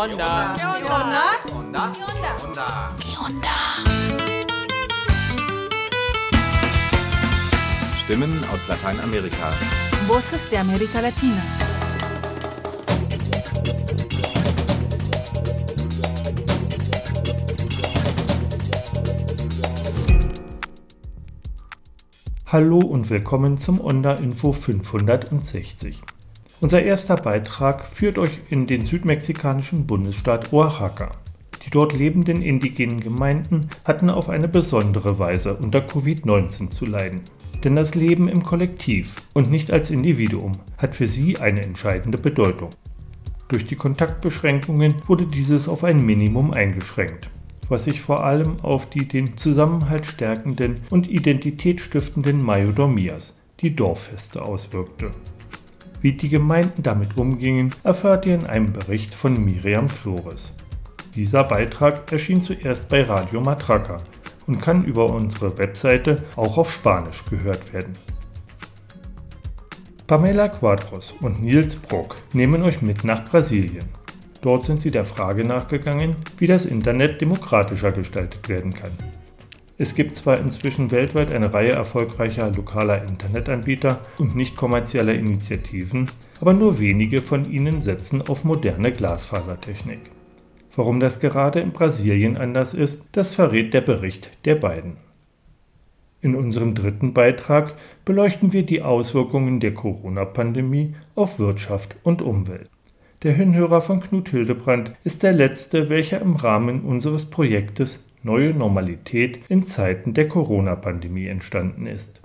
onda? ¿Qué onda? onda? ¿Qué onda? Stimmen aus Lateinamerika. Voces de América Latina. Hallo und willkommen zum Onda Info 560. Unser erster Beitrag führt euch in den südmexikanischen Bundesstaat Oaxaca. Die dort lebenden indigenen Gemeinden hatten auf eine besondere Weise unter Covid-19 zu leiden. Denn das Leben im Kollektiv und nicht als Individuum hat für sie eine entscheidende Bedeutung. Durch die Kontaktbeschränkungen wurde dieses auf ein Minimum eingeschränkt, was sich vor allem auf die den Zusammenhalt stärkenden und identitätsstiftenden Mayodomias, die Dorffeste, auswirkte. Wie die Gemeinden damit umgingen, erfahrt ihr in einem Bericht von Miriam Flores. Dieser Beitrag erschien zuerst bei Radio Matraca und kann über unsere Webseite auch auf Spanisch gehört werden. Pamela Quadros und Nils Brock nehmen euch mit nach Brasilien. Dort sind sie der Frage nachgegangen, wie das Internet demokratischer gestaltet werden kann. Es gibt zwar inzwischen weltweit eine Reihe erfolgreicher lokaler Internetanbieter und nicht kommerzieller Initiativen, aber nur wenige von ihnen setzen auf moderne Glasfasertechnik. Warum das gerade in Brasilien anders ist, das verrät der Bericht der beiden. In unserem dritten Beitrag beleuchten wir die Auswirkungen der Corona-Pandemie auf Wirtschaft und Umwelt. Der Hinhörer von Knut Hildebrand ist der letzte, welcher im Rahmen unseres Projektes Neue Normalität in Zeiten der Corona-Pandemie entstanden ist.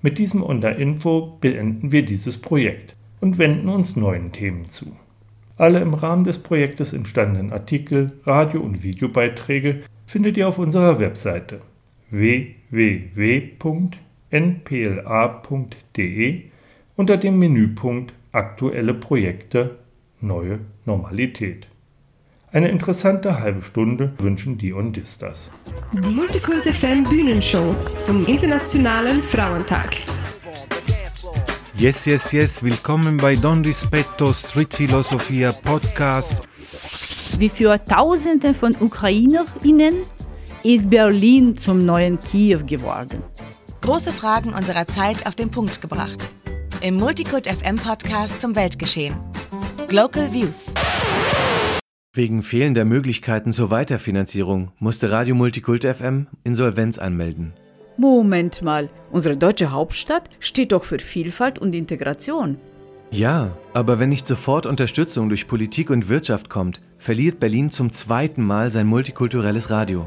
Mit diesem Unterinfo beenden wir dieses Projekt und wenden uns neuen Themen zu. Alle im Rahmen des Projektes entstandenen Artikel, Radio- und Videobeiträge findet ihr auf unserer Webseite www.npla.de unter dem Menüpunkt Aktuelle Projekte Neue Normalität. Eine interessante halbe Stunde wünschen die Ondistas. Die Multikult FM Bühnenshow zum Internationalen Frauentag. Yes, yes, yes, willkommen bei Don Rispetto Street Philosophia Podcast. Wie für Tausende von UkrainerInnen ist Berlin zum neuen Kiew geworden. Große Fragen unserer Zeit auf den Punkt gebracht. Im Multikult FM Podcast zum Weltgeschehen. Global Views. Wegen fehlender Möglichkeiten zur Weiterfinanzierung musste Radio Multikult FM Insolvenz anmelden. Moment mal, unsere deutsche Hauptstadt steht doch für Vielfalt und Integration. Ja, aber wenn nicht sofort Unterstützung durch Politik und Wirtschaft kommt, verliert Berlin zum zweiten Mal sein multikulturelles Radio.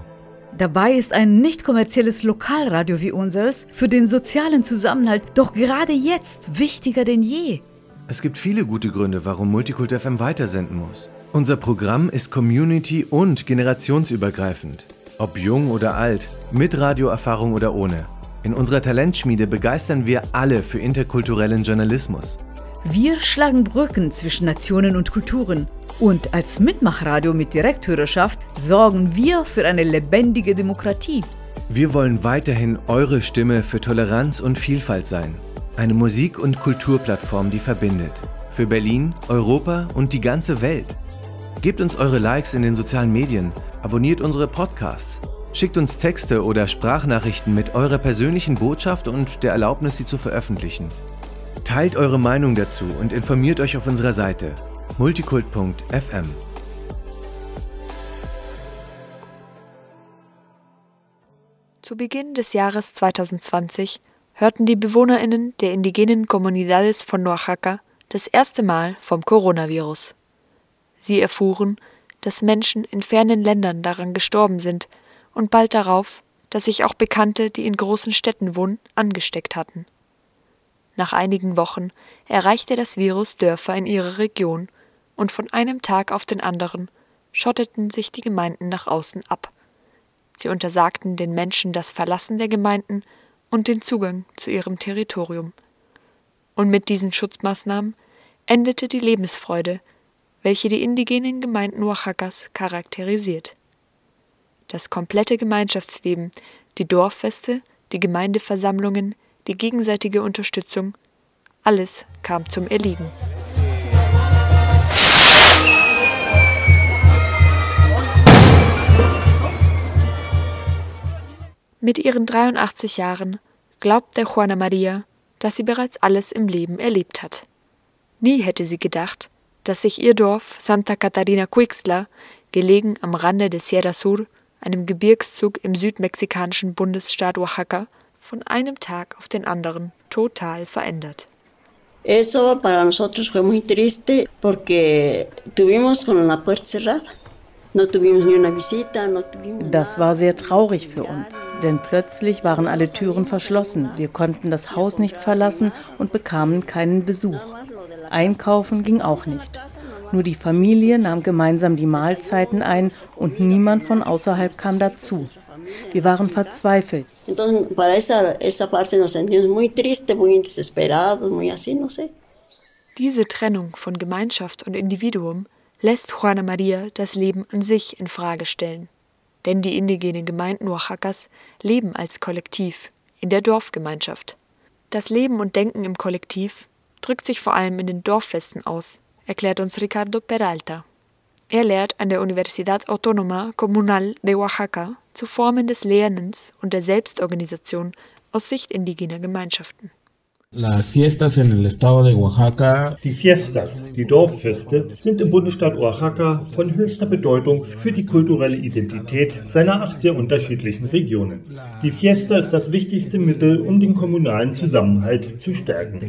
Dabei ist ein nicht kommerzielles Lokalradio wie unseres für den sozialen Zusammenhalt doch gerade jetzt wichtiger denn je. Es gibt viele gute Gründe, warum Multikult FM weitersenden muss. Unser Programm ist community- und generationsübergreifend. Ob jung oder alt, mit Radioerfahrung oder ohne. In unserer Talentschmiede begeistern wir alle für interkulturellen Journalismus. Wir schlagen Brücken zwischen Nationen und Kulturen. Und als Mitmachradio mit Direkthörerschaft sorgen wir für eine lebendige Demokratie. Wir wollen weiterhin eure Stimme für Toleranz und Vielfalt sein. Eine Musik- und Kulturplattform, die verbindet. Für Berlin, Europa und die ganze Welt. Gebt uns eure Likes in den sozialen Medien, abonniert unsere Podcasts, schickt uns Texte oder Sprachnachrichten mit eurer persönlichen Botschaft und der Erlaubnis, sie zu veröffentlichen. Teilt eure Meinung dazu und informiert euch auf unserer Seite multikult.fm. Zu Beginn des Jahres 2020 hörten die BewohnerInnen der indigenen Comunidades von Oaxaca das erste Mal vom Coronavirus. Sie erfuhren, dass Menschen in fernen Ländern daran gestorben sind und bald darauf, dass sich auch Bekannte, die in großen Städten wohnen, angesteckt hatten. Nach einigen Wochen erreichte das Virus Dörfer in ihrer Region und von einem Tag auf den anderen schotteten sich die Gemeinden nach außen ab. Sie untersagten den Menschen das Verlassen der Gemeinden und den Zugang zu ihrem Territorium. Und mit diesen Schutzmaßnahmen endete die Lebensfreude, welche die indigenen Gemeinden Oaxacas charakterisiert. Das komplette Gemeinschaftsleben, die Dorffeste, die Gemeindeversammlungen, die gegenseitige Unterstützung, alles kam zum Erliegen. Mit ihren 83 Jahren glaubt der Juana Maria, dass sie bereits alles im Leben erlebt hat. Nie hätte sie gedacht, dass sich ihr Dorf Santa Catarina Quixtla, gelegen am Rande des Sierra Sur, einem Gebirgszug im südmexikanischen Bundesstaat Oaxaca, von einem Tag auf den anderen total verändert. Eso para nosotros fue muy triste porque tuvimos con la puerta cerrada. Das war sehr traurig für uns, denn plötzlich waren alle Türen verschlossen. Wir konnten das Haus nicht verlassen und bekamen keinen Besuch. Einkaufen ging auch nicht. Nur die Familie nahm gemeinsam die Mahlzeiten ein und niemand von außerhalb kam dazu. Wir waren verzweifelt. Diese Trennung von Gemeinschaft und Individuum lässt Juana Maria das Leben an sich in Frage stellen. Denn die indigenen Gemeinden Oaxacas leben als Kollektiv, in der Dorfgemeinschaft. Das Leben und Denken im Kollektiv drückt sich vor allem in den Dorffesten aus, erklärt uns Ricardo Peralta. Er lehrt an der Universidad Autónoma Comunal de Oaxaca zu Formen des Lernens und der Selbstorganisation aus Sicht indigener Gemeinschaften. Las fiestas en el estado de Oaxaca. Die Fiestas, die Dorffeste, sind im Bundesstaat Oaxaca von höchster Bedeutung für die kulturelle Identität seiner acht sehr unterschiedlichen Regionen. Die Fiesta ist das wichtigste Mittel, um den kommunalen Zusammenhalt zu stärken.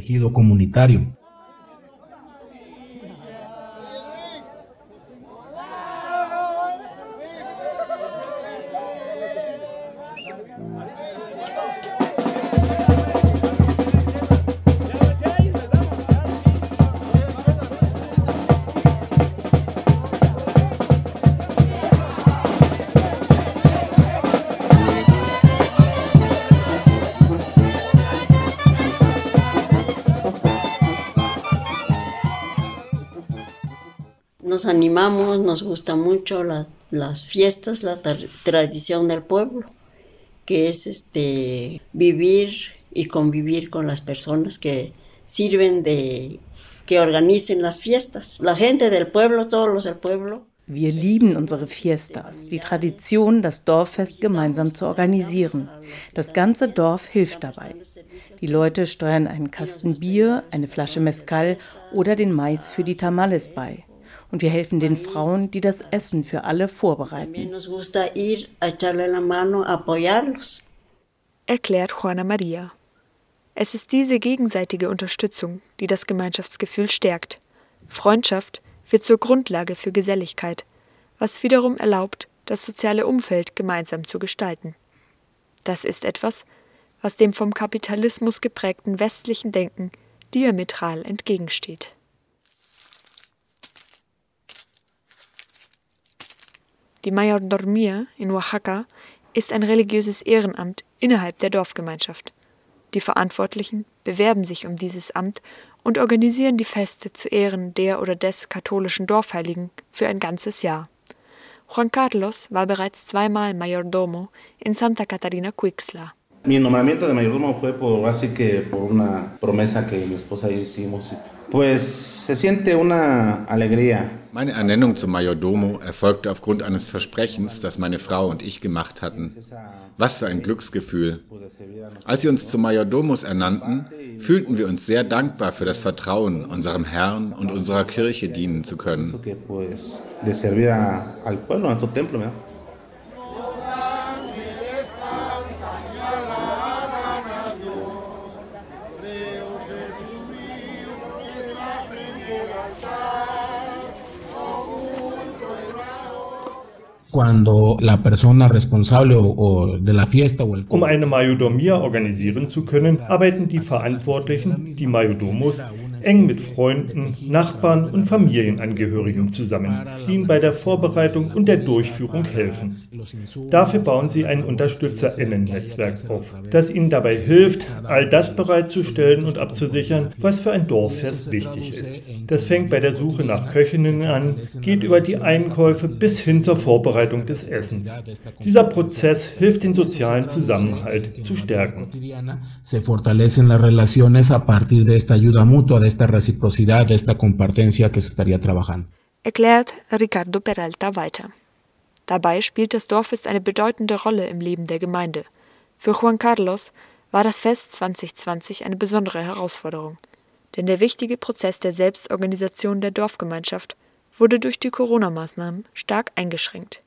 Nos animamos, nos gusta mucho la, las fiestas, la tradición del pueblo, que es este vivir y convivir con las personas que sirven de que organicen las fiestas. La gente del pueblo, todos los del pueblo. Wir lieben unsere Fiestas, die Tradition, das Dorffest gemeinsam zu organisieren. Das ganze Dorf hilft dabei. Die Leute steuern einen Kasten Bier, eine Flasche Mezcal oder den Mais für die Tamales bei und wir helfen den Frauen, die das Essen für alle vorbereiten. Erklärt Juana Maria. Es ist diese gegenseitige Unterstützung, die das Gemeinschaftsgefühl stärkt. Freundschaft wird zur Grundlage für Geselligkeit, was wiederum erlaubt, das soziale Umfeld gemeinsam zu gestalten. Das ist etwas, was dem vom Kapitalismus geprägten westlichen Denken diametral entgegensteht. Die Mayordomía in Oaxaca ist ein religiöses Ehrenamt innerhalb der Dorfgemeinschaft. Die Verantwortlichen bewerben sich um dieses Amt und organisieren die Feste zu Ehren der oder des katholischen Dorfheiligen für ein ganzes Jahr. Juan Carlos war bereits zweimal Mayordomo in Santa Catarina Quixla. Mi nombramiento de mayordomo fue por así que por una promesa que mi esposa y hicimos. Pues se siente una alegría. Meine Ernennung zum Majordomo erfolgte aufgrund eines Versprechens, das meine Frau und ich gemacht hatten. Was für ein Glücksgefühl. Als sie uns zum Majordomus ernannten, fühlten wir uns sehr dankbar für das Vertrauen, unserem Herrn und unserer Kirche dienen zu können. Cuando la persona responsable o, o de la fiesta o el Um eine Majodomia organisieren zu können, arbeiten die Verantwortlichen, die Majodomos, eng mit Freunden, Nachbarn und Familienangehörigen zusammen, die ihnen bei der Vorbereitung und der Durchführung helfen. Dafür bauen sie ein Unterstützerinnen-Netzwerk auf, das ihnen dabei hilft, all das bereitzustellen und abzusichern, was für ein Dorffest wichtig ist. Das fängt bei der Suche nach Köchinnen an, geht über die Einkäufe bis hin zur Vorbereitung des Essens. Dieser Prozess hilft den sozialen Zusammenhalt zu stärken. Se fortalecen las relaciones a partir de esta ayuda mutua, esta reciprocidad, esta compartencia que se estaría trabajando. Erklärt Ricardo Peralta weiter. Dabei spielt das Dorffest eine bedeutende Rolle im Leben der Gemeinde. Für Juan Carlos war das Fest 2020 eine besondere Herausforderung, denn der wichtige Prozess der Selbstorganisation der Dorfgemeinschaft wurde durch die Corona-Maßnahmen stark eingeschränkt.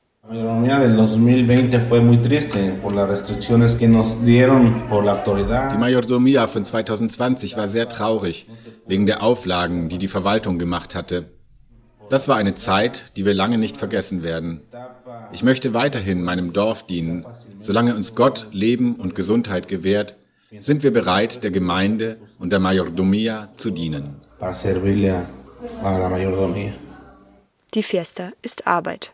Die Majordomia von 2020 war sehr traurig wegen der Auflagen, die die Verwaltung gemacht hatte. Das war eine Zeit, die wir lange nicht vergessen werden. Ich möchte weiterhin meinem Dorf dienen. Solange uns Gott Leben und Gesundheit gewährt, sind wir bereit, der Gemeinde und der Majordomia zu dienen. Die Fiesta ist Arbeit.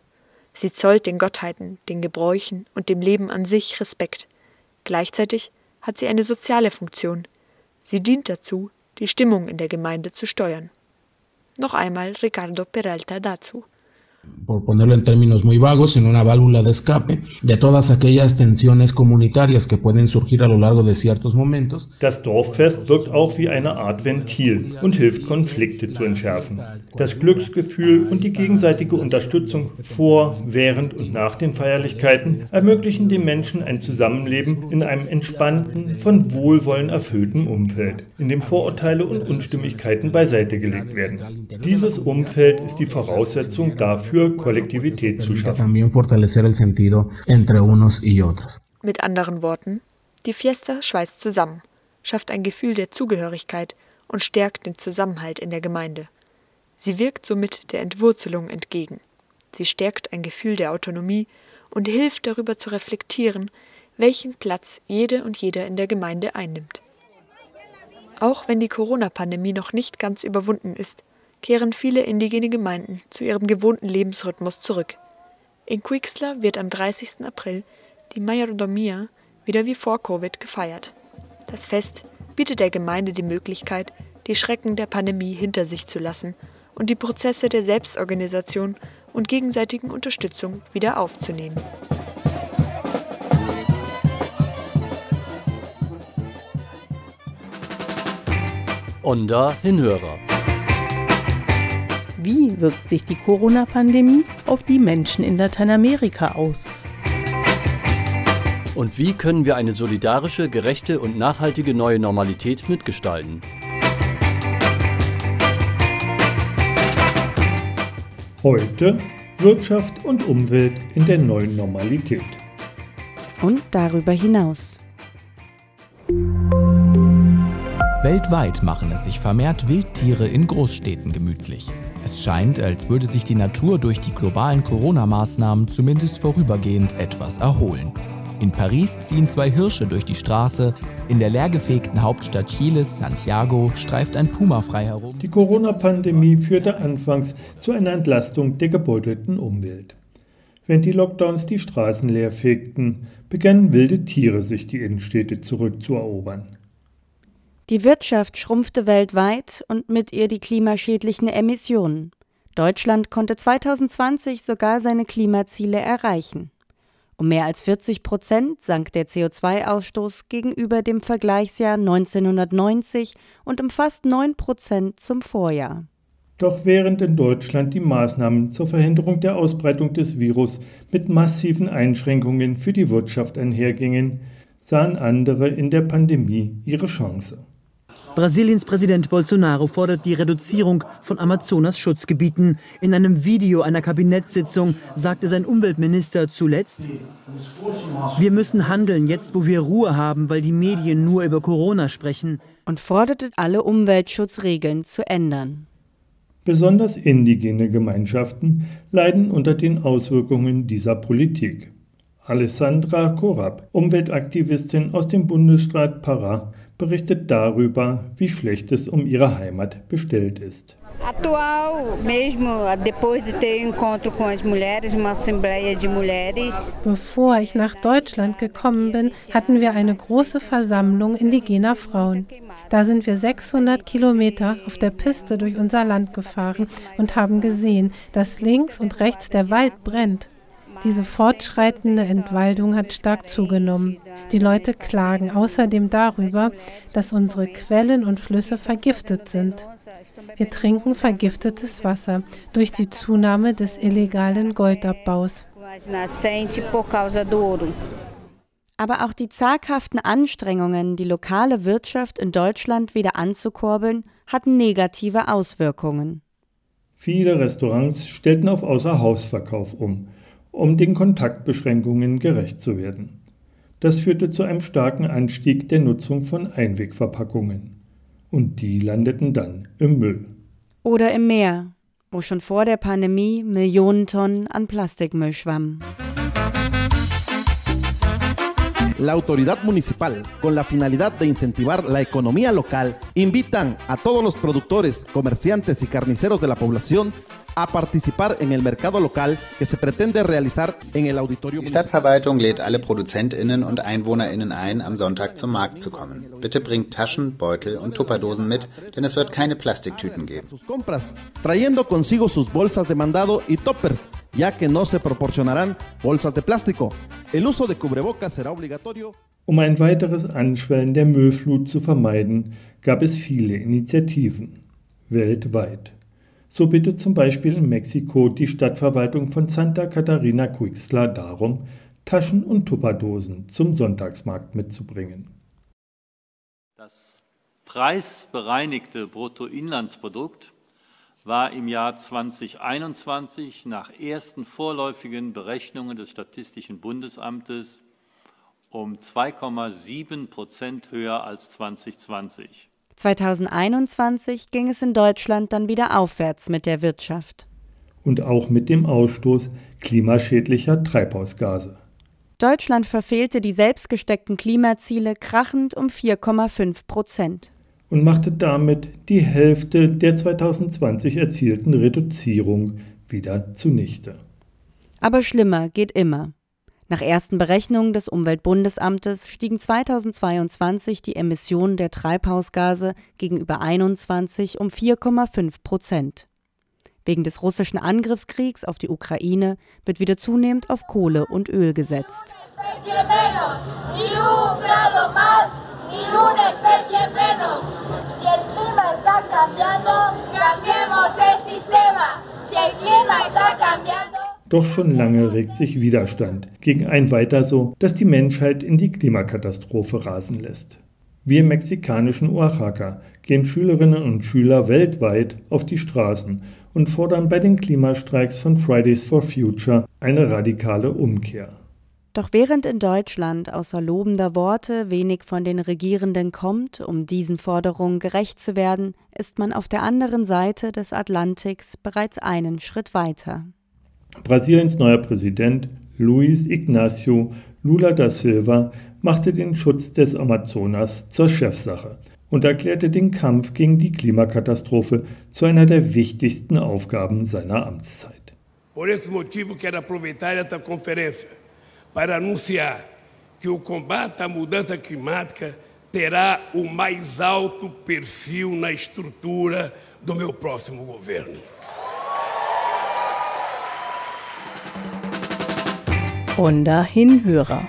Sie zollt den Gottheiten, den Gebräuchen und dem Leben an sich Respekt. Gleichzeitig hat sie eine soziale Funktion. Sie dient dazu, die Stimmung in der Gemeinde zu steuern. Noch einmal Ricardo Peralta dazu. Por ponerlo en términos muy vagos, en una válvula de escape de todas aquellas tensiones comunitarias que pueden surgir a lo largo de ciertos momentos. Das Dorffest wirkt auch wie eine Art Ventil und hilft, Konflikte zu entschärfen. Das Glücksgefühl und die gegenseitige Unterstützung vor, während und nach den Feierlichkeiten ermöglichen den Menschen ein Zusammenleben in einem entspannten, von Wohlwollen erfüllten Umfeld, in dem Vorurteile und Unstimmigkeiten beiseite gelegt werden. Dieses Umfeld ist die Voraussetzung dafür, für Kollektivität zu schaffen. Mit anderen Worten, die Fiesta schweißt zusammen, schafft ein Gefühl der Zugehörigkeit und stärkt den Zusammenhalt in der Gemeinde. Sie wirkt somit der Entwurzelung entgegen. Sie stärkt ein Gefühl der Autonomie und hilft darüber zu reflektieren, welchen Platz jede und jeder in der Gemeinde einnimmt. Auch wenn die Corona-Pandemie noch nicht ganz überwunden ist, kehren viele indigene Gemeinden zu ihrem gewohnten Lebensrhythmus zurück. In Quixla wird am 30. April die Mayordomia wieder wie vor Covid gefeiert. Das Fest bietet der Gemeinde die Möglichkeit, die Schrecken der Pandemie hinter sich zu lassen und die Prozesse der Selbstorganisation und gegenseitigen Unterstützung wieder aufzunehmen. Onda Hinhörer wie wirkt sich die Corona-Pandemie auf die Menschen in Lateinamerika aus? Und wie können wir eine solidarische, gerechte und nachhaltige neue Normalität mitgestalten? Heute Wirtschaft und Umwelt in der neuen Normalität. Und darüber hinaus. Weltweit machen es sich vermehrt Wildtiere in Großstädten gemütlich. Es scheint, als würde sich die Natur durch die globalen Corona-Maßnahmen zumindest vorübergehend etwas erholen. In Paris ziehen zwei Hirsche durch die Straße, in der leergefegten Hauptstadt Chiles, Santiago, streift ein Puma frei herum. Die Corona-Pandemie führte anfangs zu einer Entlastung der gebeutelten Umwelt. Während die Lockdowns die Straßen leer fegten, begannen wilde Tiere sich die Innenstädte zurückzuerobern. Die Wirtschaft schrumpfte weltweit und mit ihr die klimaschädlichen Emissionen. Deutschland konnte 2020 sogar seine Klimaziele erreichen. Um mehr als 40 Prozent sank der CO2-Ausstoß gegenüber dem Vergleichsjahr 1990 und um fast 9 Prozent zum Vorjahr. Doch während in Deutschland die Maßnahmen zur Verhinderung der Ausbreitung des Virus mit massiven Einschränkungen für die Wirtschaft einhergingen, sahen andere in der Pandemie ihre Chance. Brasiliens Präsident Bolsonaro fordert die Reduzierung von Amazonas-Schutzgebieten. In einem Video einer Kabinettssitzung sagte sein Umweltminister zuletzt, wir müssen handeln, jetzt wo wir Ruhe haben, weil die Medien nur über Corona sprechen. Und forderte alle Umweltschutzregeln zu ändern. Besonders indigene Gemeinschaften leiden unter den Auswirkungen dieser Politik. Alessandra Korab, Umweltaktivistin aus dem Bundesstaat Pará, berichtet darüber, wie schlecht es um ihre Heimat bestellt ist. Bevor ich nach Deutschland gekommen bin, hatten wir eine große Versammlung indigener Frauen. Da sind wir 600 Kilometer auf der Piste durch unser Land gefahren und haben gesehen, dass links und rechts der Wald brennt. Diese fortschreitende Entwaldung hat stark zugenommen. Die Leute klagen außerdem darüber, dass unsere Quellen und Flüsse vergiftet sind. Wir trinken vergiftetes Wasser durch die Zunahme des illegalen Goldabbaus. Aber auch die zaghaften Anstrengungen, die lokale Wirtschaft in Deutschland wieder anzukurbeln, hatten negative Auswirkungen. Viele Restaurants stellten auf Außerhausverkauf um, um den Kontaktbeschränkungen gerecht zu werden. Das führte zu einem starken Anstieg der Nutzung von Einwegverpackungen. Und die landeten dann im Müll. Oder im Meer, wo schon vor der Pandemie Millionen Tonnen an Plastikmüll schwammen. La autoridad municipal, con la finalidad de incentivar la economía local, invitan a todos los productores, comerciantes y carniceros de la población a participar en el mercado local que se pretende realizar en el auditorio Die Stadtverwaltung lädt alle ProduzentInnen und EinwohnerInnen ein, am Sonntag zum Markt zu kommen. Bitte bringt Taschen, Beutel und Tupperdosen mit, denn es wird keine Plastiktüten geben. sus compras, trayendo consigo sus bolsas de mandado y toppers, ya que no se proporcionarán bolsas de plástico. El uso de cubrebocas será obligatorio. Um ein weiteres Anschwellen der Müllflut zu vermeiden, gab es viele Initiativen weltweit. So bittet zum Beispiel in Mexiko die Stadtverwaltung von Santa Catarina Quixtla darum, Taschen und Tupperdosen zum Sonntagsmarkt mitzubringen. Das preisbereinigte Bruttoinlandsprodukt war im Jahr 2021 nach ersten vorläufigen Berechnungen des Statistischen Bundesamtes um 2,7 Prozent höher als 2020. 2021 ging es in Deutschland dann wieder aufwärts mit der Wirtschaft. Und auch mit dem Ausstoß klimaschädlicher Treibhausgase. Deutschland verfehlte die selbstgesteckten Klimaziele krachend um 4,5 Prozent. Und machte damit die Hälfte der 2020 erzielten Reduzierung wieder zunichte. Aber schlimmer geht immer. Nach ersten Berechnungen des Umweltbundesamtes stiegen 2022 die Emissionen der Treibhausgase gegenüber 21 um 4,5 Prozent. Wegen des russischen Angriffskriegs auf die Ukraine wird wieder zunehmend auf Kohle und Öl gesetzt. Doch schon lange regt sich Widerstand gegen ein Weiter so, das die Menschheit in die Klimakatastrophe rasen lässt. Wir im mexikanischen Oaxaca gehen Schülerinnen und Schüler weltweit auf die Straßen und fordern bei den Klimastreiks von Fridays for Future eine radikale Umkehr. Doch während in Deutschland außer lobender Worte wenig von den Regierenden kommt, um diesen Forderungen gerecht zu werden, ist man auf der anderen Seite des Atlantiks bereits einen Schritt weiter. Brasiliens neuer Präsident Luiz Ignacio Lula da Silva machte den Schutz des Amazonas zur Chefsache und erklärte den Kampf gegen die Klimakatastrophe zu einer der wichtigsten Aufgaben seiner Amtszeit. Por esse motivo, quero aproveitar esta conferência para anunciar que o combate à mudança climática terá o mais alto perfil na estrutura do meu próximo governo. Runder Hinhörer.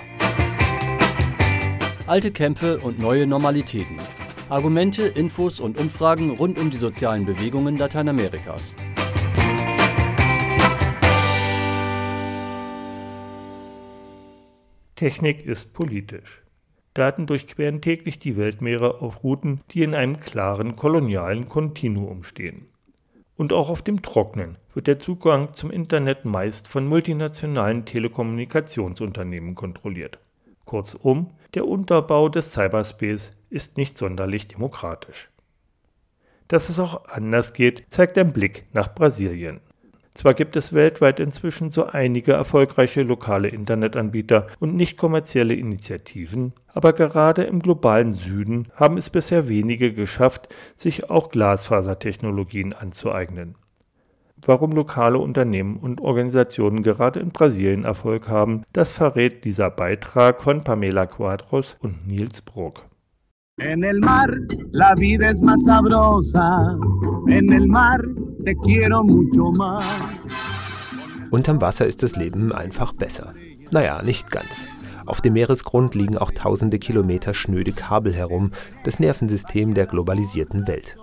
Alte Kämpfe und neue Normalitäten. Argumente, Infos und Umfragen rund um die sozialen Bewegungen Lateinamerikas. Technik ist politisch. Daten durchqueren täglich die Weltmeere auf Routen, die in einem klaren kolonialen Kontinuum stehen. Und auch auf dem Trocknen wird der Zugang zum Internet meist von multinationalen Telekommunikationsunternehmen kontrolliert. Kurzum, der Unterbau des Cyberspace ist nicht sonderlich demokratisch. Dass es auch anders geht, zeigt ein Blick nach Brasilien. Zwar gibt es weltweit inzwischen so einige erfolgreiche lokale Internetanbieter und nicht kommerzielle Initiativen, aber gerade im globalen Süden haben es bisher wenige geschafft, sich auch Glasfasertechnologien anzueignen. Warum lokale Unternehmen und Organisationen gerade in Brasilien Erfolg haben, das verrät dieser Beitrag von Pamela Quadros und Nils Bruck. En el mar la vida es más sabrosa. En el mar te quiero mucho más. Unterm Wasser ist das Leben einfach besser. Naja, nicht ganz. Auf dem Meeresgrund liegen auch tausende Kilometer schnöde Kabel herum, das Nervensystem der globalisierten Welt.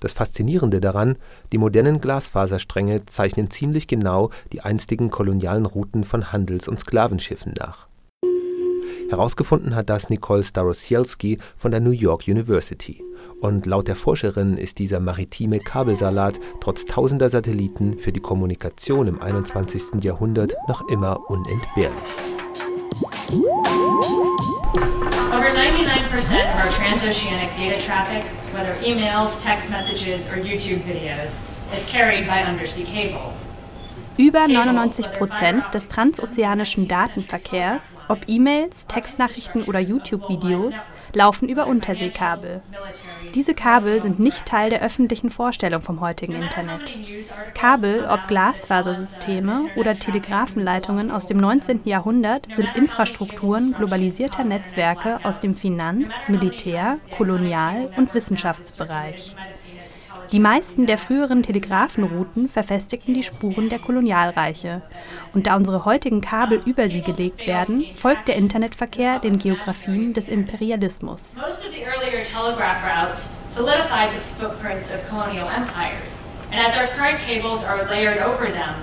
Das Faszinierende daran, die modernen Glasfaserstränge zeichnen ziemlich genau die einstigen kolonialen Routen von Handels- und Sklavenschiffen nach. Herausgefunden hat das Nicole Starosielski von der New York University. Und laut der Forscherin ist dieser maritime Kabelsalat trotz tausender Satelliten für die Kommunikation im 21. Jahrhundert noch immer unentbehrlich. Over 99% of our transoceanic data traffic, whether emails, text messages, or YouTube videos, is carried by undersea cables. Über 99 Prozent des transozeanischen Datenverkehrs, ob E-Mails, Textnachrichten oder YouTube-Videos, laufen über Unterseekabel. Diese Kabel sind nicht Teil der öffentlichen Vorstellung vom heutigen Internet. Kabel, ob Glasfasersysteme oder Telegrafenleitungen aus dem 19. Jahrhundert, sind Infrastrukturen globalisierter Netzwerke aus dem Finanz-, Militär-, Kolonial- und Wissenschaftsbereich. Die meisten der früheren Telegrafenrouten verfestigten die Spuren der Kolonialreiche. Und da unsere heutigen Kabel über sie gelegt werden, folgt der Internetverkehr den Geografien des Imperialismus. Most of the earlier telegraph routes solidified the footprints of empires, and as our current cables are layered over them,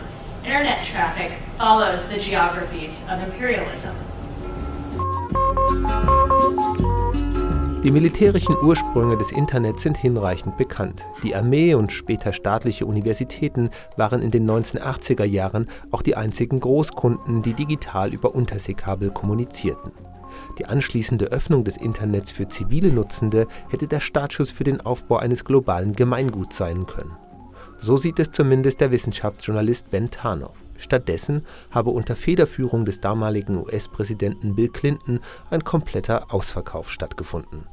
internet traffic follows the geographies of imperialism. Die militärischen Ursprünge des Internets sind hinreichend bekannt. Die Armee und später staatliche Universitäten waren in den 1980er Jahren auch die einzigen Großkunden, die digital über Unterseekabel kommunizierten. Die anschließende Öffnung des Internets für zivile Nutzende hätte der Startschuss für den Aufbau eines globalen Gemeinguts sein können. So sieht es zumindest der Wissenschaftsjournalist Ben Tarnow. Stattdessen habe unter Federführung des damaligen US-Präsidenten Bill Clinton ein kompletter Ausverkauf stattgefunden.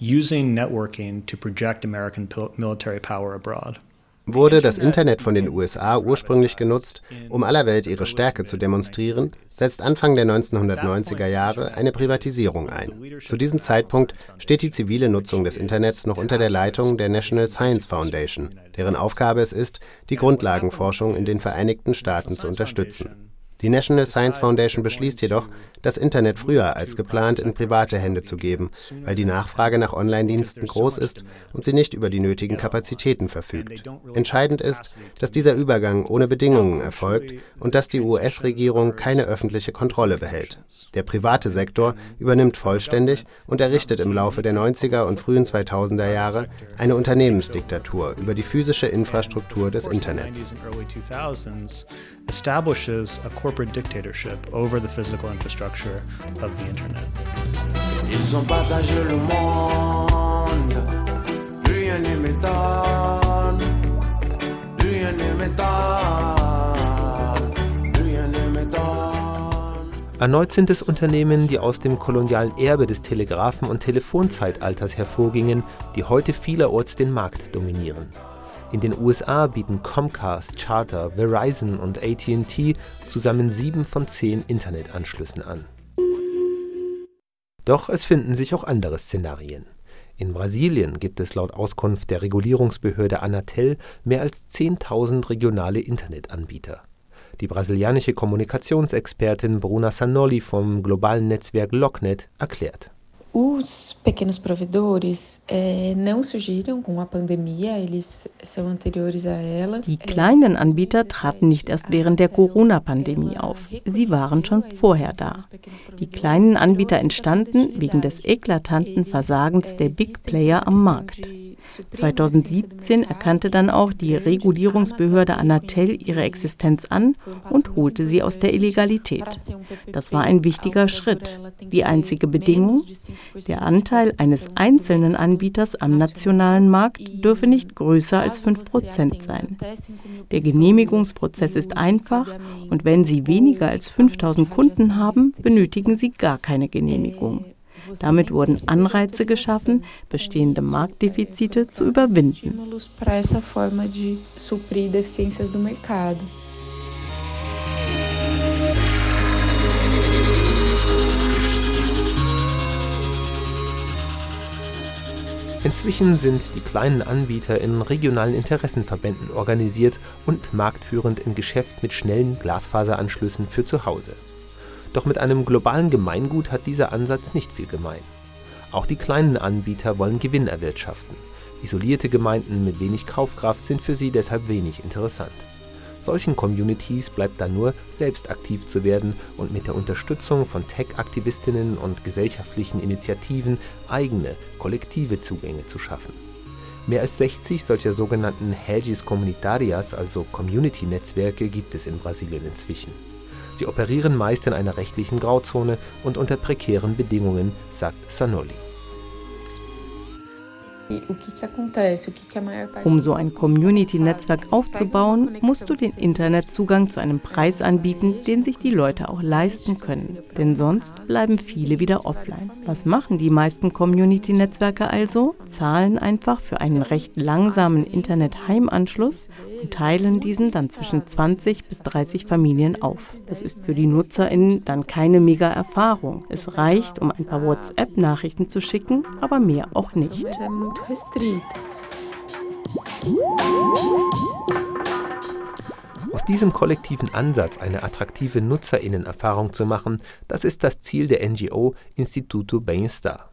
Using networking to project American military power abroad wurde das Internet von den USA ursprünglich genutzt, um aller Welt ihre Stärke zu demonstrieren, setzt Anfang der 1990er Jahre eine Privatisierung ein. Zu diesem Zeitpunkt steht die zivile Nutzung des Internets noch unter der Leitung der National Science Foundation, deren Aufgabe es ist, die Grundlagenforschung in den Vereinigten Staaten zu unterstützen. Die National Science Foundation beschließt jedoch, das Internet früher als geplant in private Hände zu geben, weil die Nachfrage nach Online-Diensten groß ist und sie nicht über die nötigen Kapazitäten verfügt. Entscheidend ist, dass dieser Übergang ohne Bedingungen erfolgt und dass die US-Regierung keine öffentliche Kontrolle behält. Der private Sektor übernimmt vollständig und errichtet im Laufe der 90er und frühen 2000er Jahre eine Unternehmensdiktatur über die physische Infrastruktur des Internets. establishes a corporate dictatorship over the physical infrastructure of the internet. Ils ont partagé le monde, rien ne m'étonne, rien ne m'étonne, rien ne m'étonne. Erneut sind es Unternehmen, die aus dem kolonialen Erbe des Telegrafen- und Telefonzeitalters hervorgingen, die heute vielerorts den Markt dominieren. In den USA bieten Comcast, Charter, Verizon und ATT zusammen sieben von zehn Internetanschlüssen an. Doch es finden sich auch andere Szenarien. In Brasilien gibt es laut Auskunft der Regulierungsbehörde Anatel mehr als 10.000 regionale Internetanbieter. Die brasilianische Kommunikationsexpertin Bruna Sanoli vom globalen Netzwerk Locknet erklärt. Os pequenos provedores eh, não surgiram com a pandemia, eles são anteriores a ela. Die kleinen Anbieter traten nicht erst während der Corona-Pandemie auf. Sie waren schon vorher da. Die kleinen Anbieter entstanden wegen des eklatanten Versagens der Big Player am Markt. 2017 erkannte dann auch die Regulierungsbehörde Anatel ihre Existenz an und holte sie aus der Illegalität. Das war ein wichtiger Schritt. Die einzige Bedingung, der Anteil eines einzelnen Anbieters am nationalen Markt dürfe nicht größer als 5 Prozent sein. Der Genehmigungsprozess ist einfach und wenn Sie weniger als 5000 Kunden haben, benötigen Sie gar keine Genehmigung. Damit wurden Anreize geschaffen, bestehende Marktdefizite zu überwinden. Inzwischen sind die kleinen Anbieter in regionalen Interessenverbänden organisiert und marktführend im Geschäft mit schnellen Glasfaseranschlüssen für zu Hause. Doch mit einem globalen Gemeingut hat dieser Ansatz nicht viel gemein. Auch die kleinen Anbieter wollen Gewinn erwirtschaften. Isolierte Gemeinden mit wenig Kaufkraft sind für sie deshalb wenig interessant. Solchen Communities bleibt dann nur, selbst aktiv zu werden und mit der Unterstützung von Tech-Aktivistinnen und gesellschaftlichen Initiativen eigene, kollektive Zugänge zu schaffen. Mehr als 60 solcher sogenannten Hedges Comunitarias, also Community-Netzwerke, gibt es in Brasilien inzwischen. Sie operieren meist in einer rechtlichen Grauzone und unter prekären Bedingungen, sagt Sanoli. Um so ein Community-Netzwerk aufzubauen, musst du den Internetzugang zu einem Preis anbieten, den sich die Leute auch leisten können. Denn sonst bleiben viele wieder offline. Was machen die meisten Community-Netzwerke also? Zahlen einfach für einen recht langsamen Internet-Heimanschluss und teilen diesen dann zwischen 20 bis 30 Familien auf. Das ist für die NutzerInnen dann keine mega Erfahrung. Es reicht, um ein paar WhatsApp-Nachrichten zu schicken, aber mehr auch nicht restrito. Aus diesem kollektiven Ansatz eine attraktive Nutzerinnenerfahrung zu machen, das ist das Ziel der NGO Instituto Bem-Estar.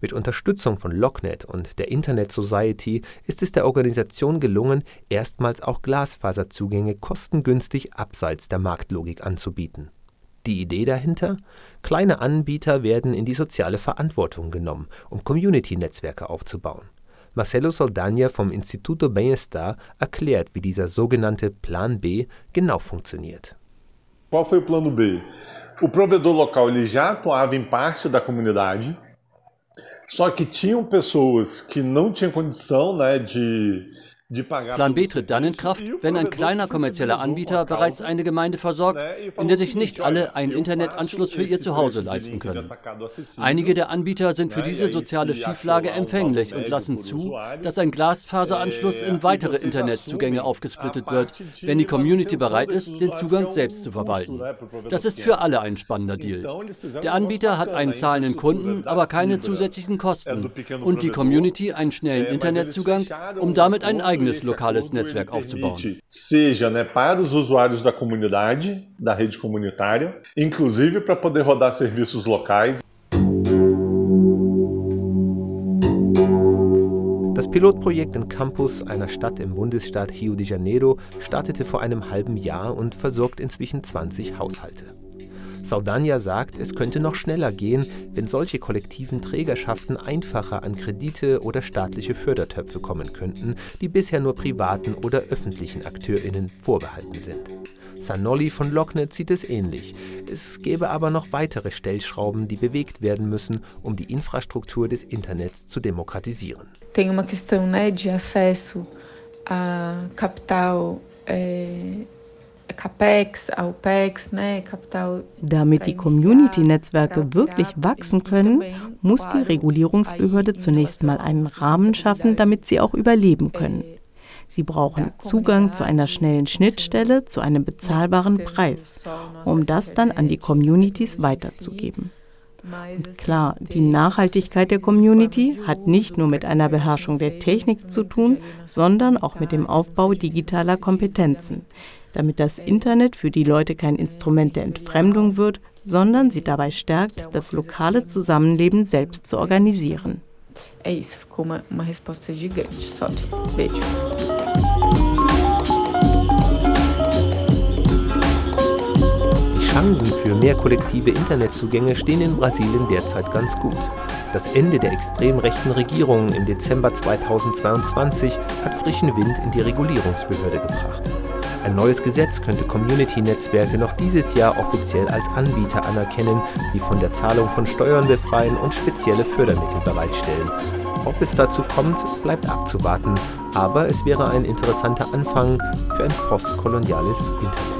Mit Unterstützung von LockNet und der Internet Society ist es der Organisation gelungen, erstmals auch Glasfaserzugänge kostengünstig abseits der Marktlogik anzubieten. Die Idee dahinter? Kleine Anbieter werden in die soziale Verantwortung genommen, um Community-Netzwerke aufzubauen. Marcelo Soldania vom Instituto Bem-Estar erklärt, wie dieser sogenannte Plan B genau funktioniert. Qual foi o plano B? O provedor local ele já atuava em parte da comunidade, só que tinham pessoas que não tinham condição né, de Plan B tritt dann in Kraft, wenn ein kleiner kommerzieller Anbieter bereits eine Gemeinde versorgt, in der sich nicht alle einen Internetanschluss für ihr Zuhause leisten können. Einige der Anbieter sind für diese soziale Schieflage empfänglich und lassen zu, dass ein Glasfaseranschluss in weitere Internetzugänge aufgesplittet wird, wenn die Community bereit ist, den Zugang selbst zu verwalten. Das ist für alle ein spannender Deal. Der Anbieter hat einen zahlenden Kunden, aber keine zusätzlichen Kosten und die Community einen schnellen Internetzugang, um damit einen eigenen eigenes lokales Netzwerk aufzubauen. Seja né, para os usuários da comunidade, da rede comunitária, inclusive para poder rodar serviços locais. Das Pilotprojekt in Campus, einer Stadt im Bundesstaat Rio de Janeiro, startete vor einem halben Jahr und versorgt inzwischen 20 Haushalte. Saudania sagt, es könnte noch schneller gehen, wenn solche kollektiven Trägerschaften einfacher an Kredite oder staatliche Fördertöpfe kommen könnten, die bisher nur privaten oder öffentlichen AkteurInnen vorbehalten sind. Sanolli von Locknet sieht es ähnlich. Es gäbe aber noch weitere Stellschrauben, die bewegt werden müssen, um die Infrastruktur des Internets zu demokratisieren. Tem uma questão né, de acesso a capital eh, damit die Community-Netzwerke wirklich wachsen können, muss die Regulierungsbehörde zunächst mal einen Rahmen schaffen, damit sie auch überleben können. Sie brauchen Zugang zu einer schnellen Schnittstelle zu einem bezahlbaren Preis, um das dann an die Communities weiterzugeben. Und klar, die Nachhaltigkeit der Community hat nicht nur mit einer Beherrschung der Technik zu tun, sondern auch mit dem Aufbau digitaler Kompetenzen damit das Internet für die Leute kein Instrument der Entfremdung wird, sondern sie dabei stärkt, das lokale Zusammenleben selbst zu organisieren. É isso, ficou uma, uma resposta gigante. Sorry. Beijo. Die Chancen für mehr kollektive Internetzugänge stehen in Brasilien derzeit ganz gut. Das Ende der extrem rechten Regierung im Dezember 2022 hat frischen Wind in die Regulierungsbehörde gebracht. Ein neues Gesetz könnte Community-Netzwerke noch dieses Jahr offiziell als Anbieter anerkennen, die von der Zahlung von Steuern befreien und spezielle Fördermittel bereitstellen. Ob es dazu kommt, bleibt abzuwarten, aber es wäre ein interessanter Anfang für ein postkoloniales Internet.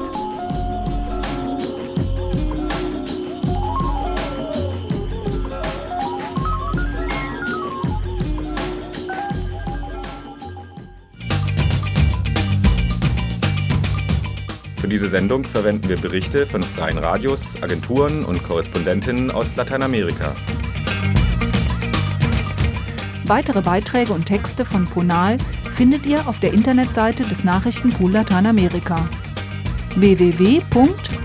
Sendung verwenden wir Berichte von freien Radios, Agenturen und Korrespondentinnen aus Lateinamerika. Weitere Beiträge und Texte von Ponal findet ihr auf der Internetseite des Nachrichtenpool Lateinamerika www.npla.de